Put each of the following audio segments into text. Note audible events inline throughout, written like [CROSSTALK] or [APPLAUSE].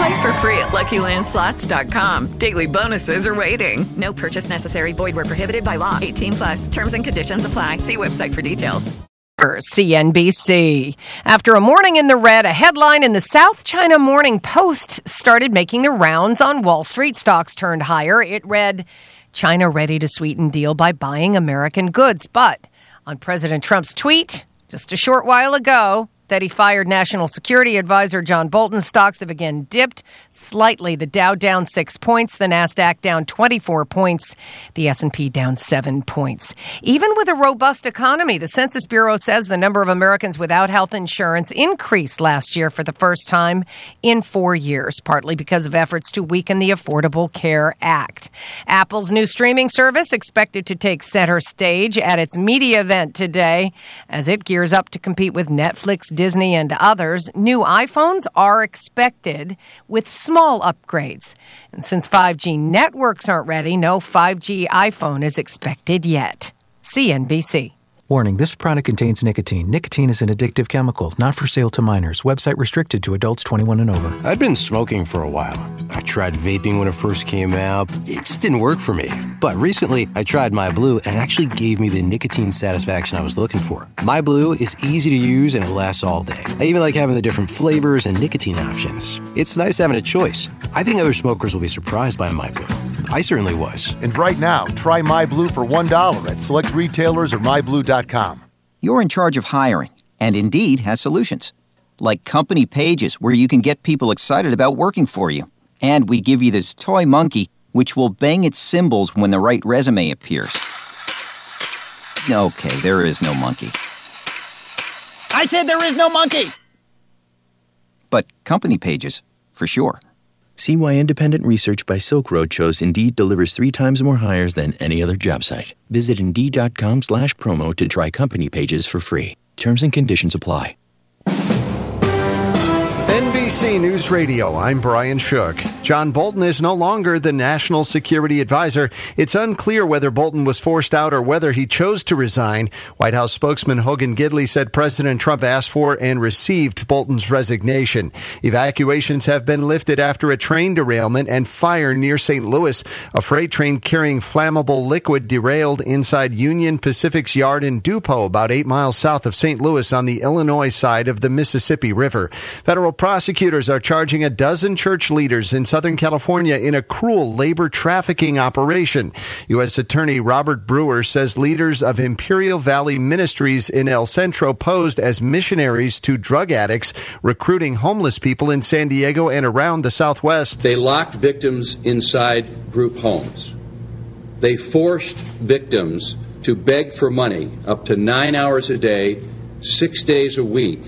Play for free at LuckyLandSlots.com. Daily bonuses are waiting. No purchase necessary. Void were prohibited by law. 18 plus. Terms and conditions apply. See website for details. CNBC. After a morning in the red, a headline in the South China Morning Post started making the rounds on Wall Street. Stocks turned higher. It read, China ready to sweeten deal by buying American goods. But on President Trump's tweet just a short while ago, that he fired National Security Advisor John Bolton. Stocks have again dipped slightly. The Dow down 6 points, the Nasdaq down 24 points, the S&P down 7 points. Even with a robust economy, the Census Bureau says the number of Americans without health insurance increased last year for the first time in 4 years, partly because of efforts to weaken the Affordable Care Act. Apple's new streaming service expected to take center stage at its media event today as it gears up to compete with Netflix, Disney, and others, new iPhones are expected with small upgrades. And since 5G networks aren't ready, no 5G iPhone is expected yet. CNBC. Warning this product contains nicotine. Nicotine is an addictive chemical, not for sale to minors. Website restricted to adults 21 and over. I'd been smoking for a while. I tried vaping when it first came out. It just didn't work for me. But recently, I tried My Blue and it actually gave me the nicotine satisfaction I was looking for. My Blue is easy to use and it lasts all day. I even like having the different flavors and nicotine options. It's nice having a choice. I think other smokers will be surprised by My Blue. I certainly was. And right now, try My Blue for $1 at select retailers or myblue.com. You're in charge of hiring, and Indeed has solutions. Like company pages where you can get people excited about working for you. And we give you this toy monkey which will bang its cymbals when the right resume appears. Okay, there is no monkey. I said there is no monkey! But company pages, for sure. See why independent research by Silk Road shows Indeed delivers three times more hires than any other job site. Visit Indeed.com slash promo to try company pages for free. Terms and conditions apply. NBC News Radio, I'm Brian Shook. John Bolton is no longer the National Security Advisor. It's unclear whether Bolton was forced out or whether he chose to resign. White House spokesman Hogan Gidley said President Trump asked for and received Bolton's resignation. Evacuations have been lifted after a train derailment and fire near St. Louis. A freight train carrying flammable liquid derailed inside Union Pacific's yard in Dupo, about eight miles south of St. Louis on the Illinois side of the Mississippi River. Federal prosecutors are charging a dozen church leaders in Southern California in a cruel labor trafficking operation. U.S. Attorney Robert Brewer says leaders of Imperial Valley Ministries in El Centro posed as missionaries to drug addicts, recruiting homeless people in San Diego and around the Southwest. They locked victims inside group homes. They forced victims to beg for money up to nine hours a day, six days a week,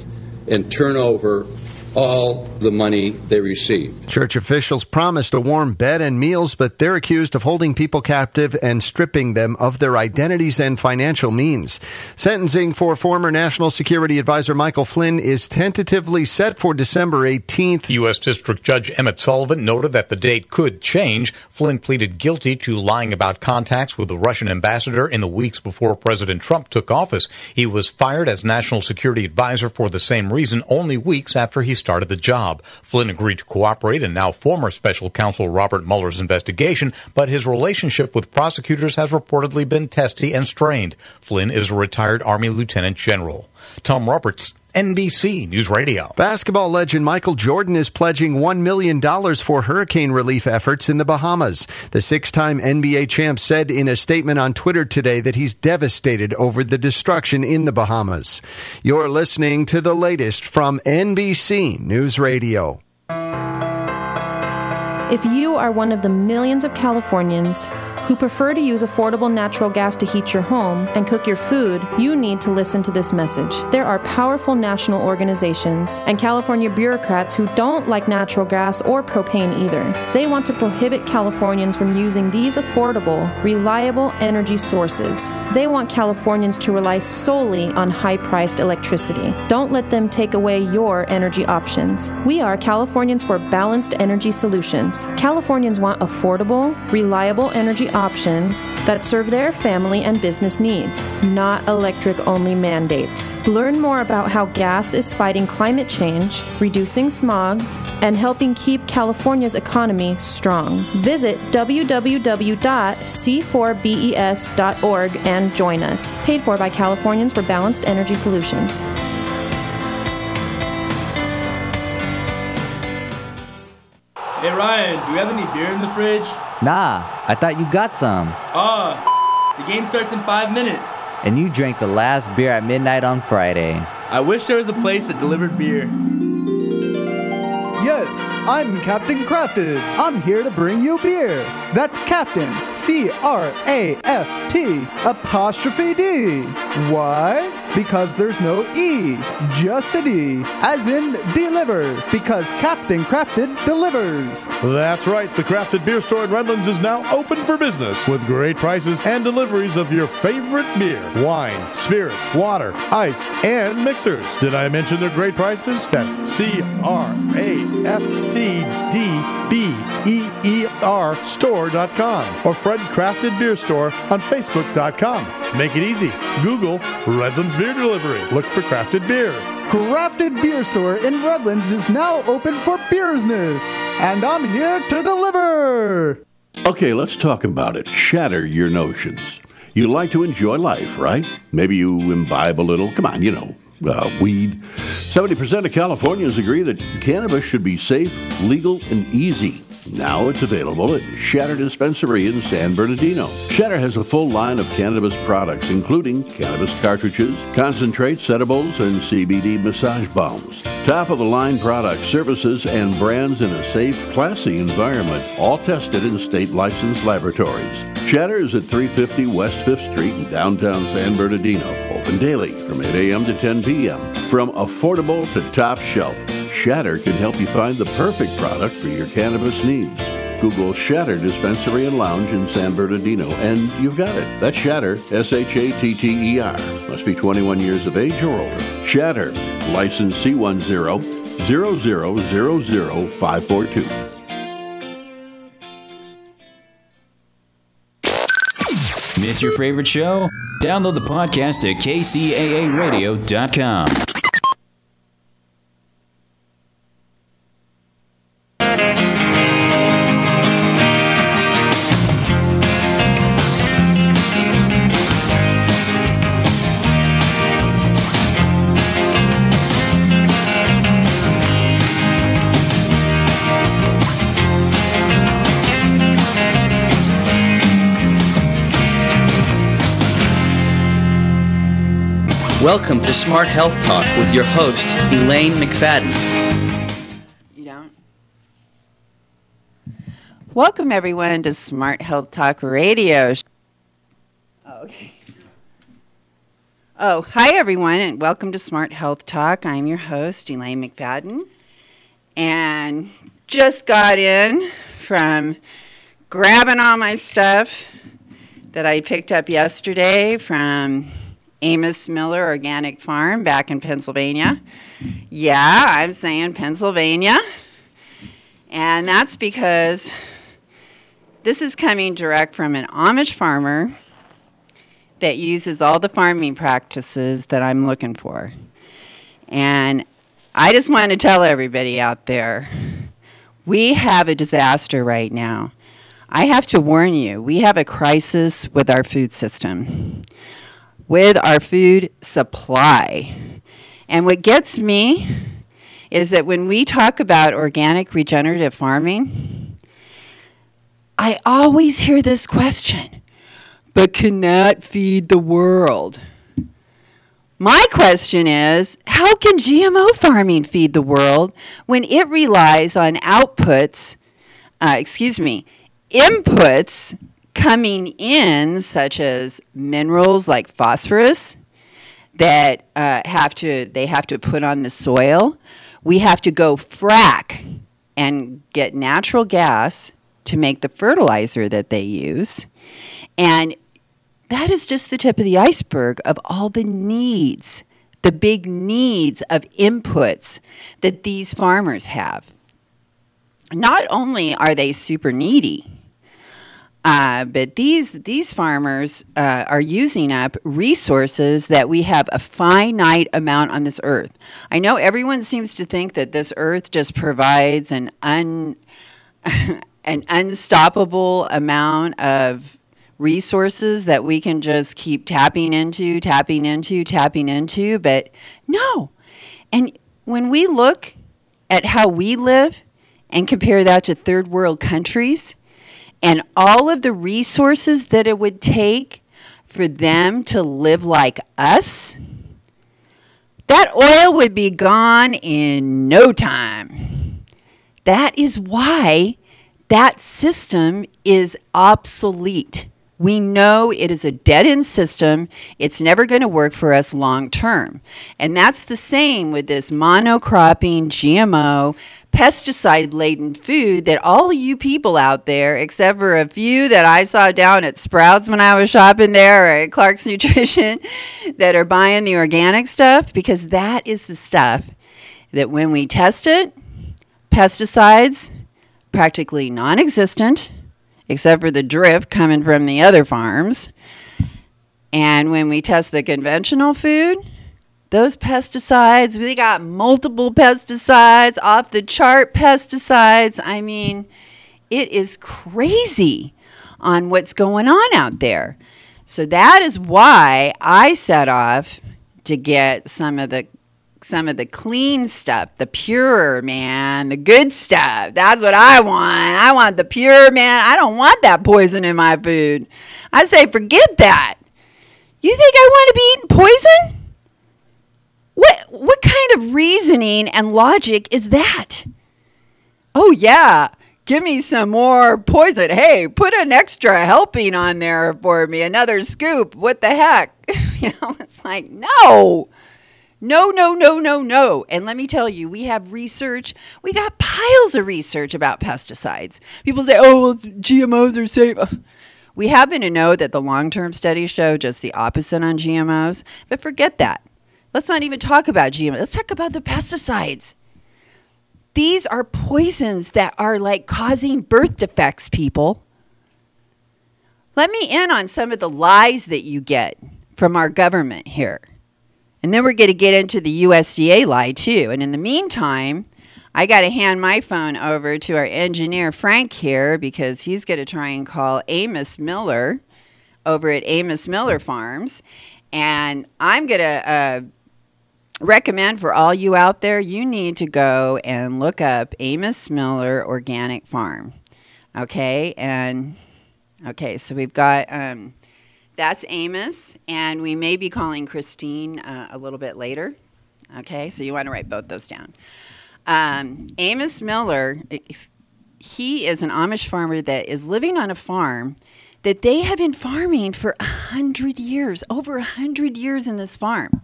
and turn over all the money they received. Church officials promised a warm bed and meals, but they're accused of holding people captive and stripping them of their identities and financial means. Sentencing for former National Security Advisor Michael Flynn is tentatively set for December 18th. U.S. District Judge Emmett Sullivan noted that the date could change. Flynn pleaded guilty to lying about contacts with the Russian ambassador in the weeks before President Trump took office. He was fired as National Security Advisor for the same reason only weeks after he started the job. Flynn agreed to cooperate in now former special counsel Robert Mueller's investigation, but his relationship with prosecutors has reportedly been testy and strained. Flynn is a retired Army lieutenant general. Tom Roberts NBC News Radio. Basketball legend Michael Jordan is pledging $1 million for hurricane relief efforts in the Bahamas. The six time NBA champ said in a statement on Twitter today that he's devastated over the destruction in the Bahamas. You're listening to the latest from NBC News Radio. If you are one of the millions of Californians who prefer to use affordable natural gas to heat your home and cook your food, you need to listen to this message. There are powerful national organizations and California bureaucrats who don't like natural gas or propane either. They want to prohibit Californians from using these affordable, reliable energy sources. They want Californians to rely solely on high priced electricity. Don't let them take away your energy options. We are Californians for Balanced Energy Solutions. Californians want affordable, reliable energy options that serve their family and business needs, not electric only mandates. Learn more about how gas is fighting climate change, reducing smog, and helping keep California's economy strong. Visit www.c4bes.org and join us. Paid for by Californians for Balanced Energy Solutions. Hey Ryan, do we have any beer in the fridge? Nah, I thought you got some. Ah, the game starts in five minutes. And you drank the last beer at midnight on Friday. I wish there was a place that delivered beer. Yes, I'm Captain Crafted. I'm here to bring you beer. That's Captain, C R A F T apostrophe D. Why? Because there's no E, just a D, as in deliver, because Captain Crafted delivers. That's right. The Crafted Beer Store in Redlands is now open for business with great prices and deliveries of your favorite beer, wine, spirits, water, ice, and mixers. Did I mention their great prices? That's C R A F T D B E E R store.com or Fred Crafted Beer Store on Facebook.com. Make it easy. Google Redlands Beer Delivery. Look for crafted beer. Crafted Beer Store in Redlands is now open for business, and I'm here to deliver. Okay, let's talk about it. Shatter your notions. You like to enjoy life, right? Maybe you imbibe a little. Come on, you know, uh, weed. 70% of Californians agree that cannabis should be safe, legal, and easy. Now it's available at Shatter Dispensary in San Bernardino. Shatter has a full line of cannabis products, including cannabis cartridges, concentrates, edibles, and CBD massage bombs. Top of the line products, services, and brands in a safe, classy environment, all tested in state licensed laboratories. Shatter is at 350 West 5th Street in downtown San Bernardino. Open daily from 8 a.m. to 10 p.m. From affordable to top shelf, Shatter can help you find the perfect product for your cannabis needs. Google Shatter Dispensary and Lounge in San Bernardino, and you've got it. That's Shatter, S H A T T E R. Must be 21 years of age or older. Shatter, license C10 542 Miss your favorite show? Download the podcast at kcaaradio.com. Welcome to Smart Health Talk with your host, Elaine McFadden. You don't? Welcome, everyone, to Smart Health Talk Radio. Oh, okay. Oh, hi, everyone, and welcome to Smart Health Talk. I'm your host, Elaine McFadden, and just got in from grabbing all my stuff that I picked up yesterday from Amos Miller Organic Farm back in Pennsylvania. Yeah, I'm saying Pennsylvania. And that's because this is coming direct from an Amish farmer that uses all the farming practices that I'm looking for. And I just want to tell everybody out there we have a disaster right now. I have to warn you, we have a crisis with our food system with our food supply. And what gets me is that when we talk about organic regenerative farming, I always hear this question but can that feed the world? My question is how can GMO farming feed the world when it relies on outputs, uh, excuse me, inputs coming in, such as minerals like phosphorus, that uh, have to they have to put on the soil. We have to go frack and get natural gas to make the fertilizer that they use, and that is just the tip of the iceberg of all the needs, the big needs of inputs that these farmers have. Not only are they super needy, uh, but these these farmers uh, are using up resources that we have a finite amount on this earth. I know everyone seems to think that this earth just provides an un [LAUGHS] an unstoppable amount of resources that we can just keep tapping into, tapping into, tapping into, but no. And when we look at how we live and compare that to third world countries and all of the resources that it would take for them to live like us, that oil would be gone in no time. That is why that system is obsolete. We know it is a dead end system. It's never going to work for us long term. And that's the same with this monocropping, GMO, pesticide laden food that all you people out there, except for a few that I saw down at Sprouts when I was shopping there or at Clark's [LAUGHS] Nutrition, that are buying the organic stuff, because that is the stuff that when we test it, pesticides, practically non existent except for the drip coming from the other farms. And when we test the conventional food, those pesticides, we got multiple pesticides, off the chart pesticides. I mean, it is crazy on what's going on out there. So that is why I set off to get some of the some of the clean stuff, the pure, man, the good stuff. That's what I want. I want the pure, man. I don't want that poison in my food. I say, forget that. You think I want to be eating poison? What kind of reasoning and logic is that? Oh yeah, give me some more poison. Hey, put an extra helping on there for me, another scoop. What the heck? [LAUGHS] you know, it's like, no. No, no, no, no, no. And let me tell you, we have research. We got piles of research about pesticides. People say, oh, well, GMOs are safe. We happen to know that the long term studies show just the opposite on GMOs, but forget that. Let's not even talk about GMOs. Let's talk about the pesticides. These are poisons that are like causing birth defects, people. Let me in on some of the lies that you get from our government here. And then we're going to get into the USDA lie too. And in the meantime, I got to hand my phone over to our engineer, Frank, here, because he's going to try and call Amos Miller over at Amos Miller Farms. And I'm going to uh, recommend for all you out there, you need to go and look up Amos Miller Organic Farm. Okay. And okay, so we've got. Um, that's Amos, and we may be calling Christine uh, a little bit later. Okay, so you want to write both those down. Um, Amos Miller, he is an Amish farmer that is living on a farm that they have been farming for a hundred years, over a hundred years in this farm.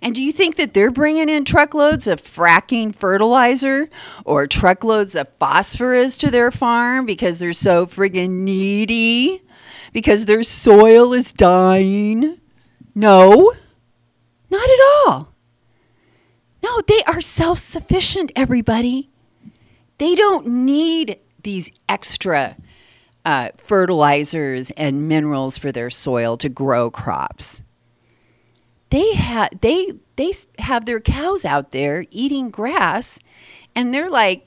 And do you think that they're bringing in truckloads of fracking fertilizer or truckloads of phosphorus to their farm because they're so friggin' needy? because their soil is dying. No, not at all. No, they are self sufficient, everybody. They don't need these extra uh, fertilizers and minerals for their soil to grow crops. They have they they have their cows out there eating grass, and they're like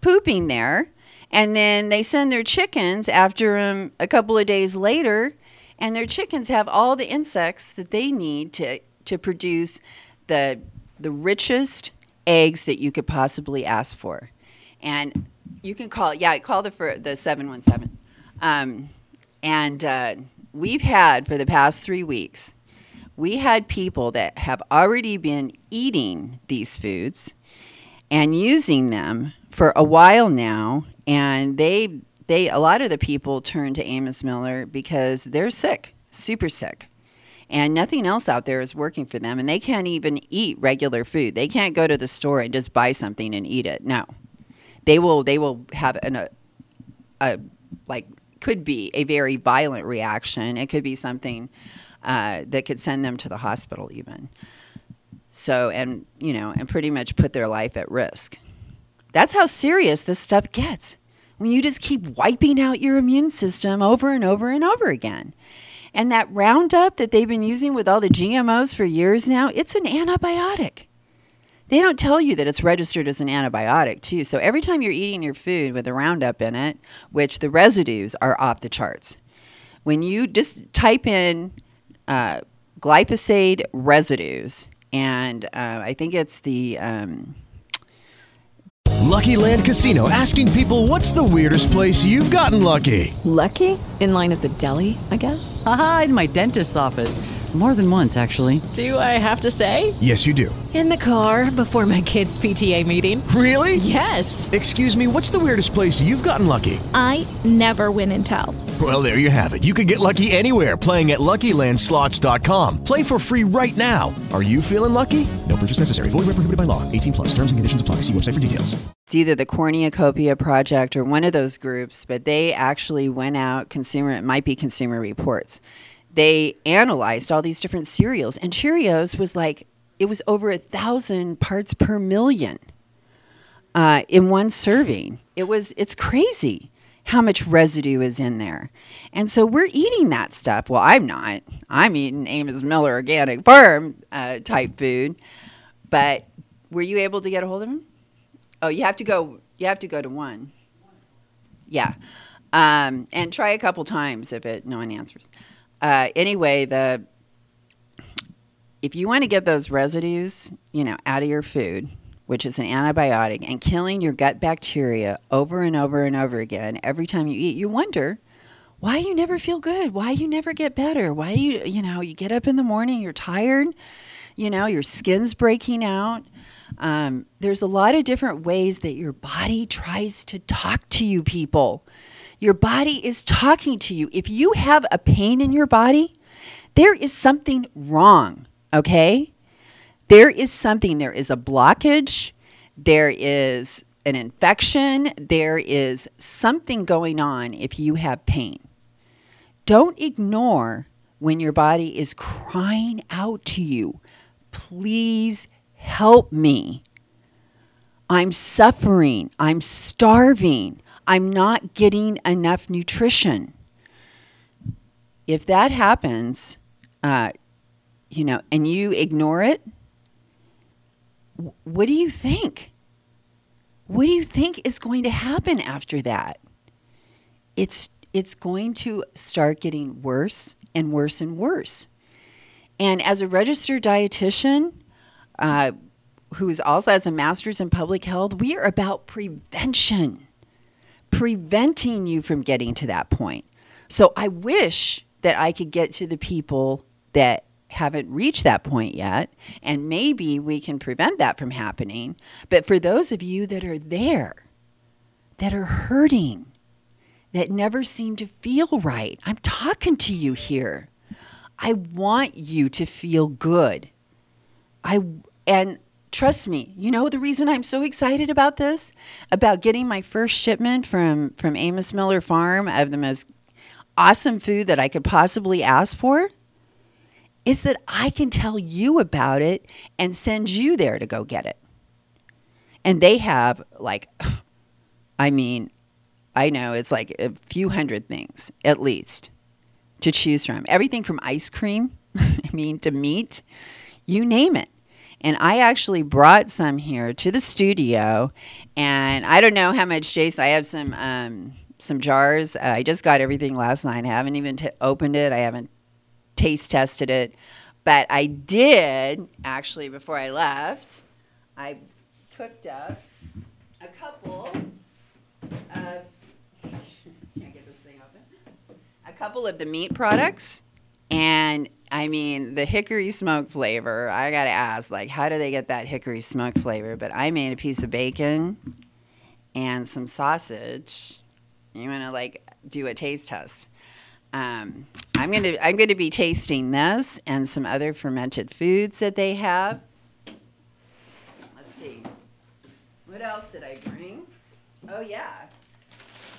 pooping there, and then they send their chickens after them a couple of days later, and their chickens have all the insects that they need to, to produce the the richest eggs that you could possibly ask for. And you can call, yeah, call the, for the 717. Um, and uh, we've had for the past three weeks, we had people that have already been eating these foods and using them for a while now, and they they a lot of the people turn to Amos Miller because they're sick, super sick. And nothing else out there is working for them, and they can't even eat regular food. They can't go to the store and just buy something and eat it. No, they will. They will have an, a, a like could be a very violent reaction. It could be something uh, that could send them to the hospital even. So, and, you know, and pretty much put their life at risk. That's how serious this stuff gets when you just keep wiping out your immune system over and over and over again. And that Roundup that they've been using with all the GMOs for years now, it's an antibiotic. They don't tell you that it's registered as an antibiotic, too. So every time you're eating your food with a Roundup in it, which the residues are off the charts, when you just type in uh, glyphosate residues, and uh, I think it's the. Um, Lucky Land Casino asking people what's the weirdest place you've gotten lucky? Lucky? In line at the deli, I guess? Aha, in my dentist's office. More than once, actually. Do I have to say? Yes, you do. In the car before my kids' PTA meeting. Really? Yes. Excuse me, what's the weirdest place you've gotten lucky? I never win and tell. Well, there you have it. You can get lucky anywhere playing at LuckyLandSlots.com. Play for free right now. Are you feeling lucky? No purchase necessary. Void where prohibited by law. 18 plus. Terms and conditions apply. See website for details. It's either the Cornucopia Project or one of those groups, but they actually went out, consumer, it might be Consumer Reports. They analyzed all these different cereals, and Cheerios was like, it was over a thousand parts per million uh, in one serving. It was, it's crazy how much residue is in there. And so we're eating that stuff. Well, I'm not. I'm eating Amos Miller Organic Farm uh, type food. But were you able to get a hold of him? Oh, you have to go. You have to go to one. Yeah, um, and try a couple times if it no one answers. Uh, anyway, the if you want to get those residues, you know, out of your food, which is an antibiotic, and killing your gut bacteria over and over and over again every time you eat, you wonder why you never feel good, why you never get better, why you you know you get up in the morning, you're tired, you know, your skin's breaking out. Um, there's a lot of different ways that your body tries to talk to you, people. Your body is talking to you. If you have a pain in your body, there is something wrong, okay? There is something, there is a blockage, there is an infection, there is something going on if you have pain. Don't ignore when your body is crying out to you, please help me. I'm suffering. I'm starving. I'm not getting enough nutrition. If that happens, uh, you know, and you ignore it, what do you think? What do you think is going to happen after that? It's it's going to start getting worse and worse and worse. And as a registered dietitian, uh, also has a master's in public health, we are about prevention, preventing you from getting to that point. So I wish that I could get to the people that haven't reached that point yet, and maybe we can prevent that from happening. But for those of you that are there, that are hurting, that never seem to feel right, I'm talking to you here. I want you to feel good. I and trust me, you know the reason I'm so excited about this, about getting my first shipment from from Amos Miller Farm of the most awesome food that I could possibly ask for is that I can tell you about it and send you there to go get it. And they have like [SIGHS] I mean, I know it's like a few hundred things at least to choose from. Everything from ice cream, [LAUGHS] I mean, to meat, you name it. And I actually brought some here to the studio. And I don't know how much, Jace, I have some um, some jars. Uh, I just got everything last night. I haven't even t- opened it. I haven't taste tested it. But I did actually before I left, I cooked up a couple of. [LAUGHS] A couple of the meat products, and I mean the hickory smoke flavor. I gotta ask, like, how do they get that hickory smoke flavor? But I made a piece of bacon and some sausage. You wanna like do a taste test? Um, I'm gonna I'm gonna be tasting this and some other fermented foods that they have. Let's see. What else did I bring? Oh yeah.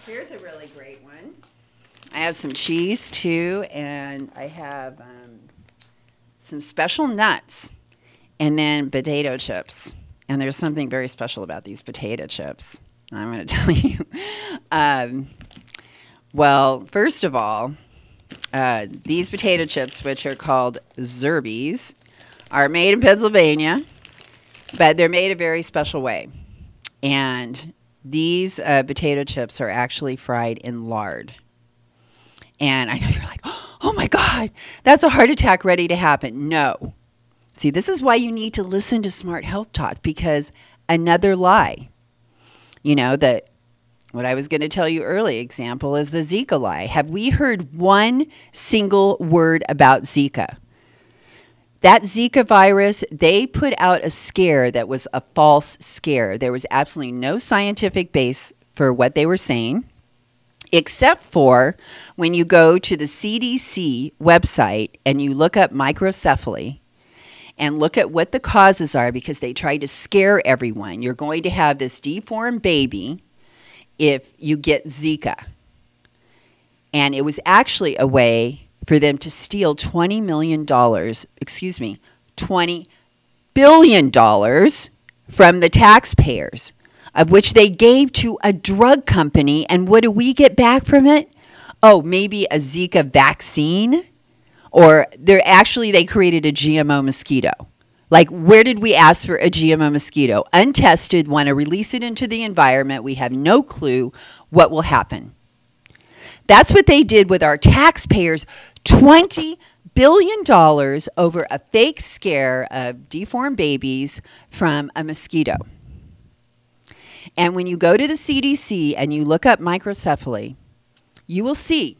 Here's a really great one. I have some cheese too, and I have um, some special nuts, and then potato chips. And there's something very special about these potato chips. I'm going [LAUGHS] to tell you. um, well, first of all, uh, these potato chips, which are called Zerbies, are made in Pennsylvania, but they're made a very special way. And these uh, potato chips are actually fried in lard. And I know [LAUGHS] you're like, oh my God, that's a heart attack ready to happen. No. See, this is why you need to listen to Smart Health Talk because another lie, you know, that what I was going to tell you early example is the Zika lie. Have we heard one single word about Zika? That Zika virus, they put out a scare that was a false scare. There was absolutely no scientific base for what they were saying, except for when you go to the CDC website and you look up microcephaly and look at what the causes are because they try to scare everyone. You're going to have this deformed baby if you get Zika. And it was actually a way for them to steal $20 million, excuse me, $20 billion from the taxpayers, of which they gave to a drug company. And what do we get back from it? Oh, maybe a Zika vaccine? Or they're actually, they created a GMO mosquito. Like, where did we ask for a GMO mosquito? Untested, want to release it into the environment. We have no clue what will happen. That's what they did with our taxpayers $20 billion over a fake scare of deformed babies from a mosquito. And when you go to the CDC and you look up microcephaly, you will see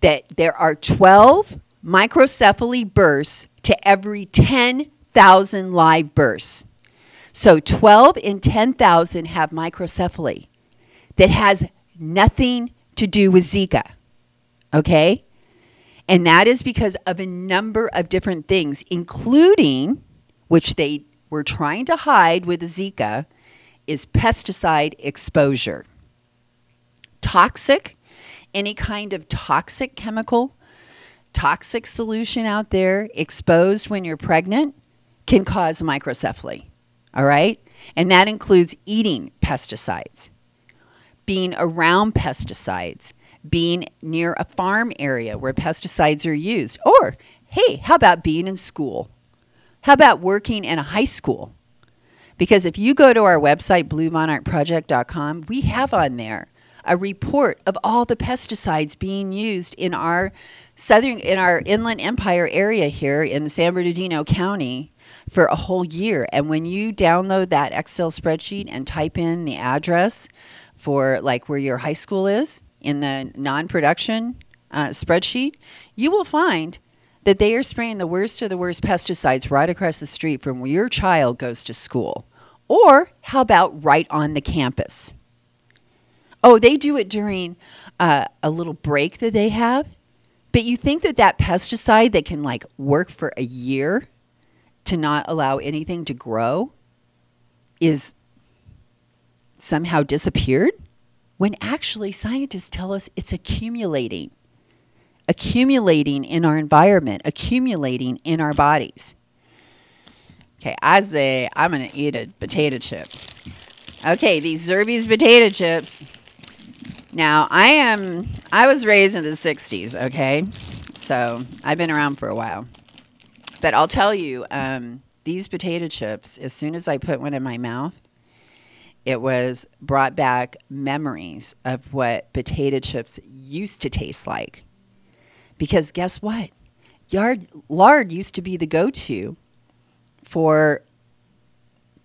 that there are 12 microcephaly bursts to every 10,000 live births. So 12 in 10,000 have microcephaly that has nothing to do with Zika. Okay? And that is because of a number of different things, including, which they were trying to hide with Zika, is pesticide exposure. Toxic, any kind of toxic chemical toxic solution out there exposed when you're pregnant can cause microcephaly. All right? And that includes eating pesticides, being around pesticides, being near a farm area where pesticides are used. Or, hey, how about being in school? How about working in a high school? Because if you go to our website, bluemonarchproject.com, we have on there a report of all the pesticides being used in our southern in our inland empire area here in San Bernardino County for a whole year. And when you download that Excel spreadsheet and type in the address for like where your high school is in the non-production uh, spreadsheet, you will find that they are spraying the worst of the worst pesticides right across the street from where your child goes to school. Or how about right on the campus? Oh, they do it during uh, a little break that they have. But you think that that pesticide that can like work for a year to not allow anything to grow is somehow disappeared? When actually scientists tell us it's accumulating, accumulating in our environment, accumulating in our bodies. Okay, I say I'm going to eat a potato chip. Okay, these Zerby's potato chips now, I am I was raised in the 60s, okay? So, I've been around for a while. But I'll tell you, um, these potato chips, as soon as I put one in my mouth, it was brought back memories of what potato chips used to taste like. Because guess what? Yard, lard used to be the go to for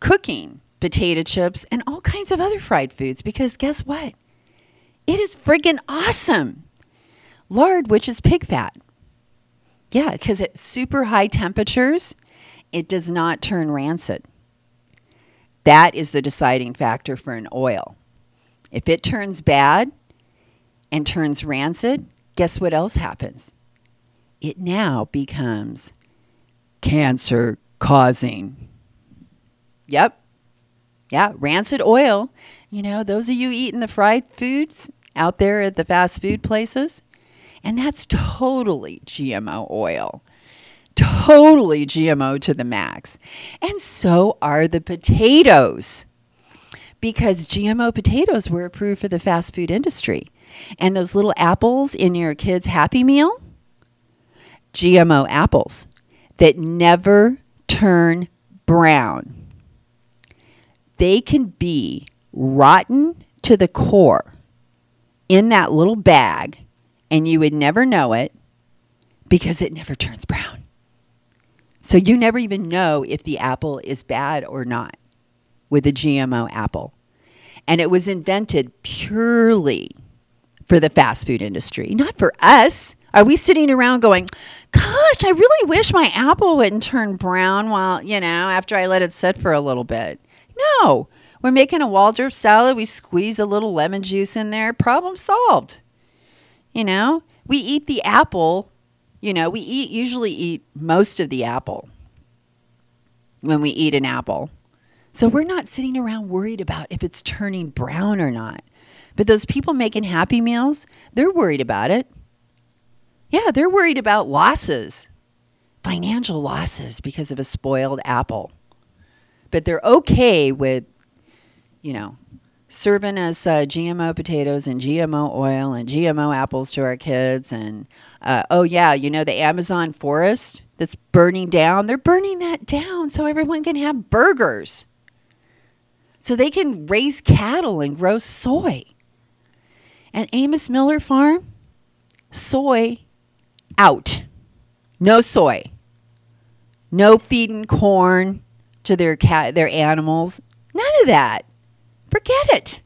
cooking potato chips and all kinds of other fried foods because guess what? It is friggin' awesome. Lard, which is pig fat. Yeah, because at super high temperatures, it does not turn rancid. That is the deciding factor for an oil. If it turns bad and turns rancid, guess what else happens? It now becomes cancer causing. Yep. Yeah, rancid oil. You know, those of you eating the fried foods out there at the fast food places, and that's totally GMO oil. Totally GMO to the max. And so are the potatoes. Because GMO potatoes were approved for the fast food industry. And those little apples in your kid's Happy Meal, GMO apples that never turn brown. They can be rotten to the core in that little bag, and you would never know it because it never turns brown. So you never even know if the apple is bad or not with a GMO apple. And it was invented purely for the fast food industry, not for us. Are we sitting around going, gosh, I really wish my apple wouldn't turn brown while, you know, after I let it sit for a little bit? No. We're making a Waldorf salad. We squeeze a little lemon juice in there. Problem solved. You know, we eat the apple. You know, we eat usually eat most of the apple when we eat an apple. So we're not sitting around worried about if it's turning brown or not. But those people making happy meals, they're worried about it. Yeah, they're worried about losses, financial losses because of a spoiled apple. But they're okay with, you know, serving us uh, GMO potatoes and GMO oil and GMO apples to our kids. And uh, oh, yeah, you know, the Amazon forest that's burning down, they're burning that down so everyone can have burgers. So they can raise cattle and grow soy. And Amos Miller Farm, soy out. No soy. No feeding corn to their cat their animals. None of that. Forget it.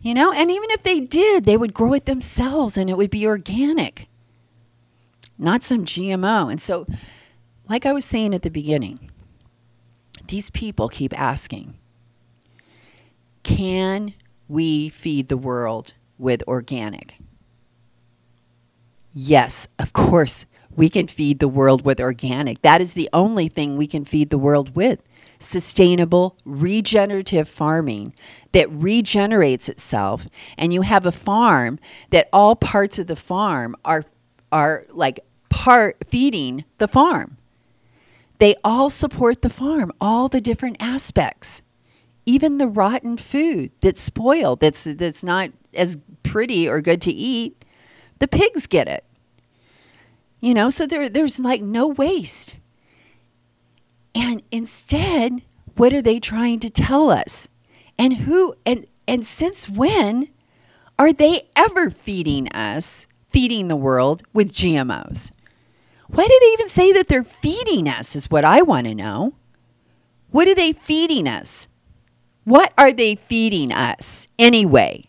You know, and even if they did, they would grow it themselves and it would be organic. Not some GMO. And so like I was saying at the beginning, these people keep asking, can we feed the world with organic? Yes, of course, we can feed the world with organic. That is the only thing we can feed the world with. Sustainable, regenerative farming that regenerates itself. And you have a farm that all parts of the farm are, are like part feeding the farm. They all support the farm, all the different aspects. Even the rotten food that's spoiled, that's, that's not as pretty or good to eat, the pigs get it. You know, so there, there's like no waste. And instead, what are they trying to tell us? And who and and since when are they ever feeding us, feeding the world with GMOs? Why do they even say that they're feeding us is what I want to know. What are they feeding us? What are they feeding us anyway?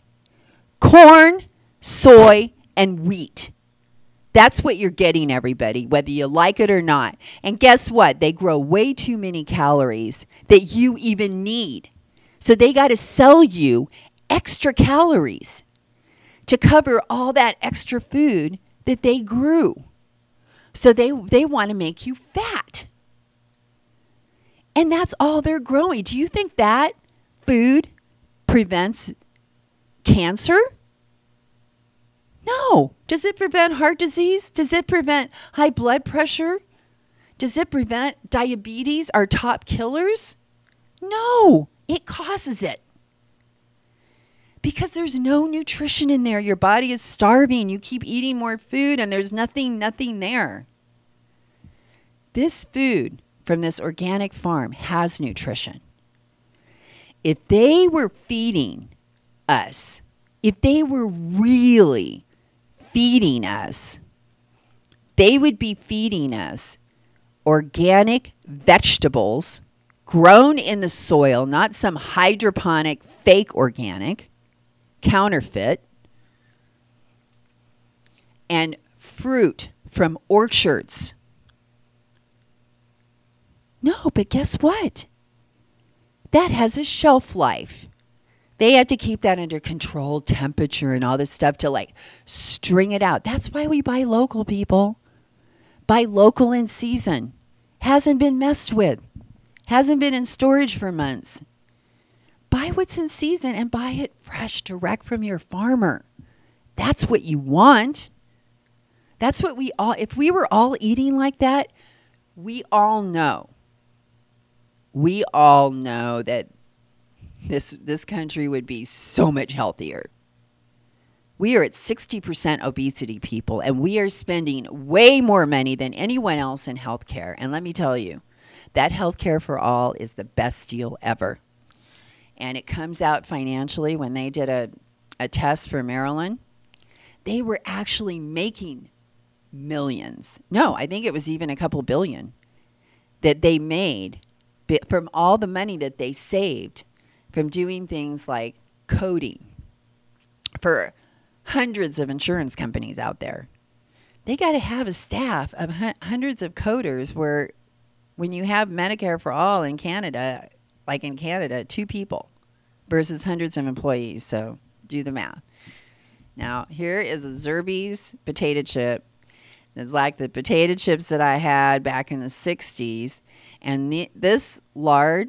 Corn, soy, and wheat. That's what you're getting, everybody, whether you like it or not. And guess what? They grow way too many calories that you even need. So they got to sell you extra calories to cover all that extra food that they grew. So they, they want to make you fat. And that's all they're growing. Do you think that food prevents cancer? No. Does it prevent heart disease? Does it prevent high blood pressure? Does it prevent diabetes, our top killers? No, it causes it. Because there's no nutrition in there. Your body is starving. You keep eating more food and there's nothing, nothing there. This food from this organic farm has nutrition. If they were feeding us, if they were really feeding us, they would be feeding us organic vegetables grown in the soil, not some hydroponic fake organic, counterfeit, and fruit from orchards. No, but guess what? That has a shelf life. They have to keep that under control, temperature and all this stuff to like string it out. That's why we buy local, people. Buy local in season. Hasn't been messed with. Hasn't been in storage for months. Buy what's in season and buy it fresh, direct from your farmer. That's what you want. That's what we all, if we were all eating like that, we all know. We all know that this, this country would be so much healthier. We are at 60% obesity people, and we are spending way more money than anyone else in healthcare. And let me tell you, that healthcare for all is the best deal ever. And it comes out financially when they did a, a test for Maryland. They were actually making millions. No, I think it was even a couple billion that they made from all the money that they saved from doing things like coding for hundreds of insurance companies out there. They got to have a staff of hundreds of coders where when you have Medicare for all in Canada, like in Canada, two people versus hundreds of employees. So do the math. Now, here is a Zerby's potato chip. It's like the potato chips that I had back in the 60s. And the, this lard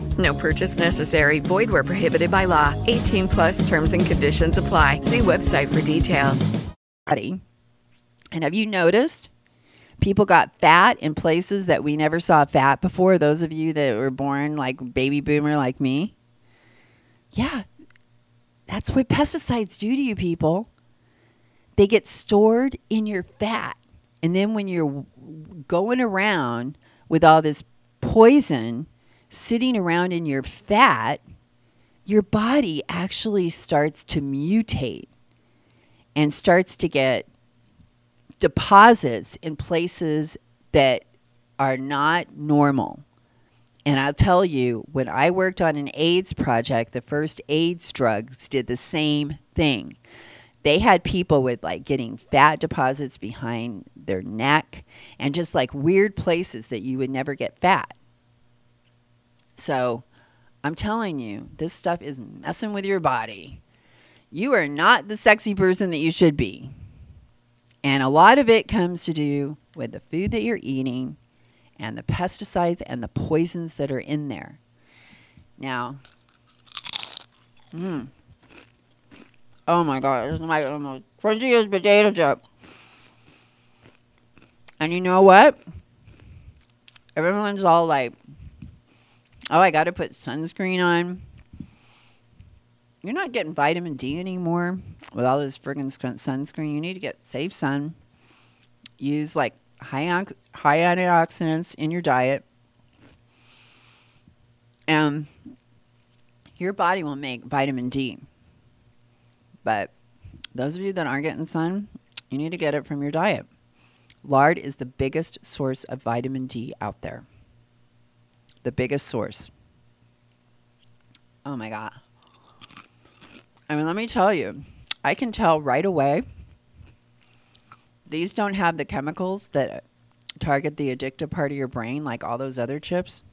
No purchase necessary. Void where prohibited by law. 18 plus terms and conditions apply. See website for details. And have you noticed people got fat in places that we never saw fat before? Those of you that were born like baby boomer like me? Yeah. That's what pesticides do to you people. They get stored in your fat. And then when you're going around with all this poison, sitting around in your fat, your body actually starts to mutate and starts to get deposits in places that are not normal. And I'll tell you, when I worked on an AIDS project, the first AIDS drugs did the same thing. They had people with like getting fat deposits behind their neck and just like weird places that you would never get fat. So I'm telling you, this stuff is messing with your body. You are not the sexy person that you should be. And a lot of it comes to do with the food that you're eating and the pesticides and the poisons that are in there. Now, mm, oh my God, this is my almost crunchiest potato chip. And you know what? Everyone's all like, oh, I got to put sunscreen on. You're not getting vitamin D anymore with all this friggin' sunscreen. You need to get safe sun. Use like high, high antioxidants in your diet. And your body will make vitamin D. But those of you that aren't getting sun, you need to get it from your diet. Lard is the biggest source of vitamin D out there the biggest source. Oh my God. I mean, let me tell you, I can tell right away these don't have the chemicals that target the addictive part of your brain like all those other chips.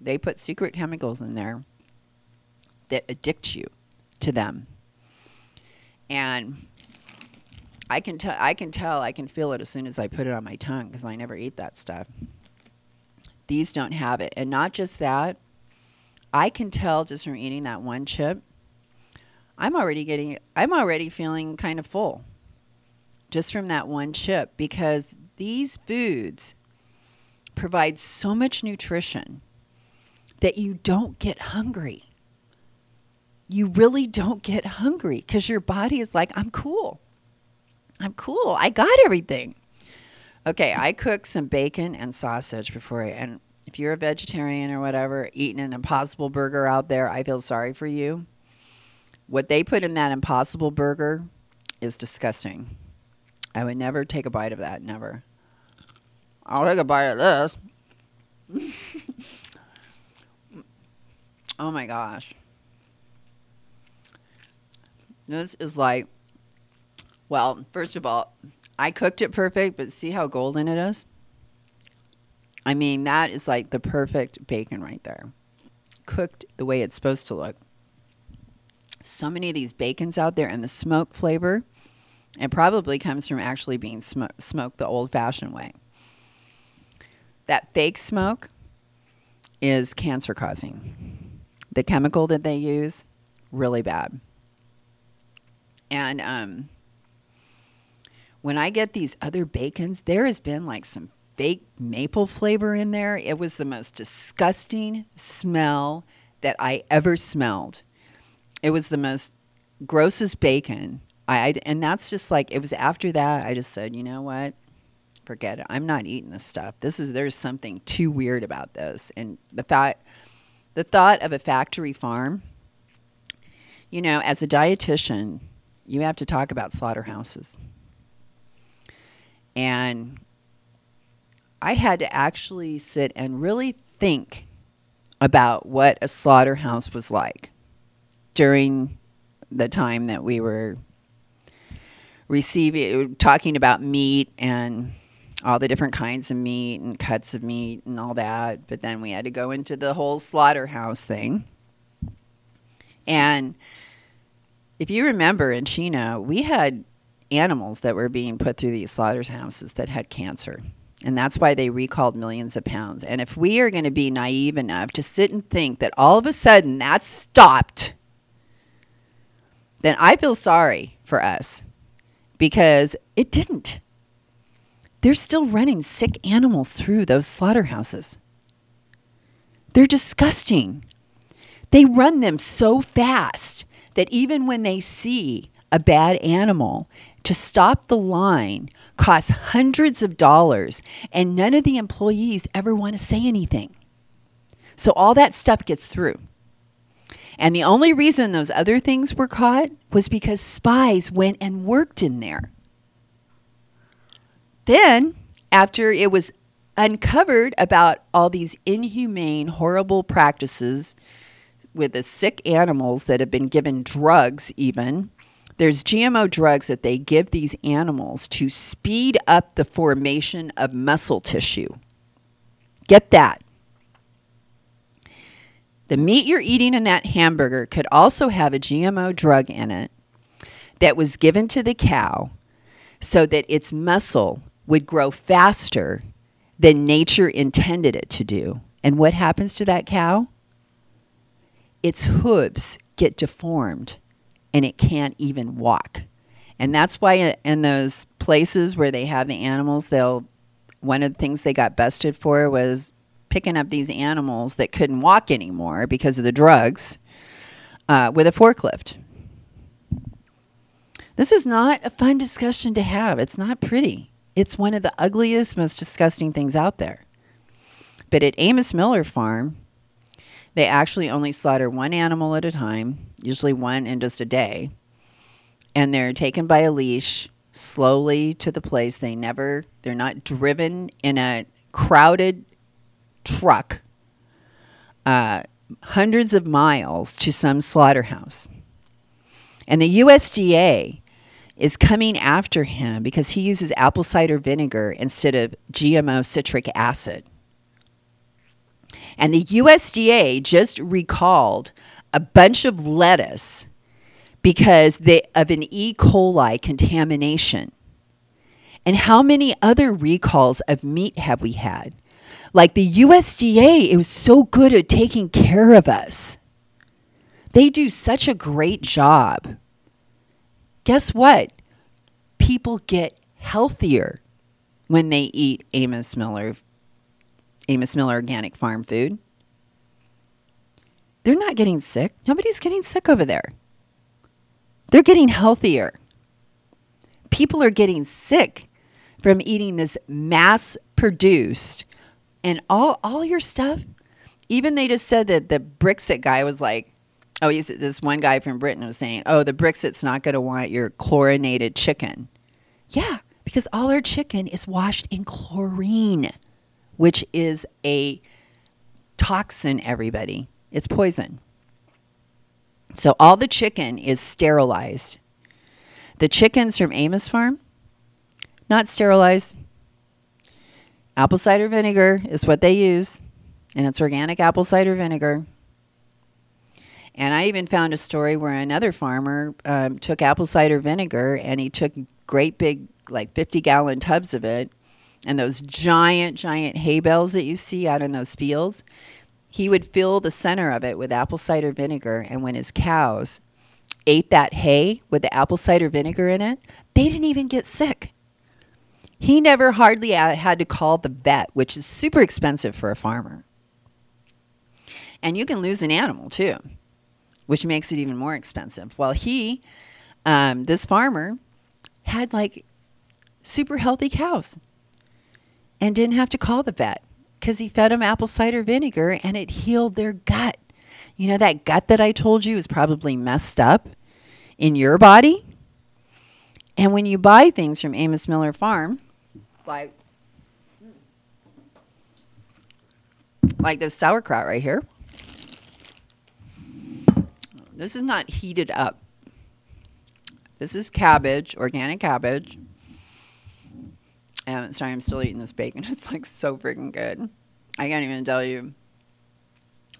They put secret chemicals in there that addict you to them. And I can tell I can tell I can feel it as soon as I put it on my tongue cuz I never eat that stuff. These don't have it. And not just that, I can tell just from eating that one chip, I'm already getting, I'm already feeling kind of full just from that one chip because these foods provide so much nutrition that you don't get hungry. You really don't get hungry because your body is like, I'm cool. I'm cool. I got everything. Okay, I cooked some bacon and sausage before, I, and if you're a vegetarian or whatever, eating an impossible burger out there, I feel sorry for you. What they put in that impossible burger is disgusting. I would never take a bite of that, never. I'll take a bite of this. [LAUGHS] oh my gosh. This is like, well, first of all, I cooked it perfect, but see how golden it is? I mean, that is like the perfect bacon right there. Cooked the way it's supposed to look. So many of these bacons out there, and the smoke flavor, it probably comes from actually being sm- smoked the old fashioned way. That fake smoke is cancer causing. The chemical that they use, really bad. And um, when I get these other bacons, there has been like some fake maple flavor in there. It was the most disgusting smell that I ever smelled. It was the most grossest bacon. I, I and that's just like it was after that I just said, you know what? Forget it. I'm not eating this stuff. This is there's something too weird about this. And the fact the thought of a factory farm, you know, as a dietitian, you have to talk about slaughterhouses. And I had to actually sit and really think about what a slaughterhouse was like during the time that we were receiving talking about meat and all the different kinds of meat and cuts of meat and all that. But then we had to go into the whole slaughterhouse thing. And if you remember in Chino, we had animals that were being put through these slaughterhouses that had cancer and that's why they recalled millions of pounds. And if we are going to be naive enough to sit and think that all of a sudden that stopped, then I feel sorry for us because it didn't. They're still running sick animals through those slaughterhouses. They're disgusting. They run them so fast that even when they see a bad animal, to stop the line costs hundreds of dollars, and none of the employees ever want to say anything. So all that stuff gets through. And the only reason those other things were caught was because spies went and worked in there. Then, after it was uncovered about all these inhumane, horrible practices with the sick animals that have been given drugs, even, there's GMO drugs that they give these animals to speed up the formation of muscle tissue. Get that. The meat you're eating in that hamburger could also have a GMO drug in it that was given to the cow so that its muscle would grow faster than nature intended it to do. And what happens to that cow? Its hooves get deformed and it can't even walk. And that's why in those places where they have the animals, they'll one of the things they got busted for was picking up these animals that couldn't walk anymore because of the drugs uh, with a forklift. This is not a fun discussion to have. It's not pretty. It's one of the ugliest, most disgusting things out there. But at Amos Miller Farm, they actually only slaughter one animal at a time, usually one in just a day. And they're taken by a leash slowly to the place. They never, they're not driven in a crowded truck uh, hundreds of miles to some slaughterhouse. And the USDA is coming after him because he uses apple cider vinegar instead of GMO citric acid. And the USDA just recalled a bunch of lettuce because they, of an E. coli contamination. And how many other recalls of meat have we had? Like the USDA, it was so good at taking care of us. They do such a great job. Guess what? People get healthier when they eat Amos Miller Amos Miller Organic Farm Food. They're not getting sick. Nobody's getting sick over there. They're getting healthier. People are getting sick from eating this mass produced and all all your stuff. Even they just said that the Brexit guy was like, oh, he's this one guy from Britain was saying, oh, the Brexit's not going to want your chlorinated chicken. Yeah, because all our chicken is washed in chlorine, which is a toxin. Everybody, it's poison. So all the chicken is sterilized. The chickens from Amos Farm, not sterilized. Apple cider vinegar is what they use, and it's organic apple cider vinegar. And I even found a story where another farmer um, took apple cider vinegar and he took great big, like 50 gallon tubs of it, and those giant, giant hay bales that you see out in those fields. He would fill the center of it with apple cider vinegar, and when his cows ate that hay with the apple cider vinegar in it, they didn't even get sick. He never hardly had to call the vet, which is super expensive for a farmer. And you can lose an animal too, which makes it even more expensive. Well, he, um, this farmer, had like super healthy cows and didn't have to call the vet because he fed them apple cider vinegar and it healed their gut. You know, that gut that I told you is probably messed up in your body. And when you buy things from Amos Miller Farm, like like this sauerkraut right here. This is not heated up. This is cabbage, organic cabbage. And sorry, I'm still eating this bacon. [LAUGHS] It's like so freaking good. I can't even tell you.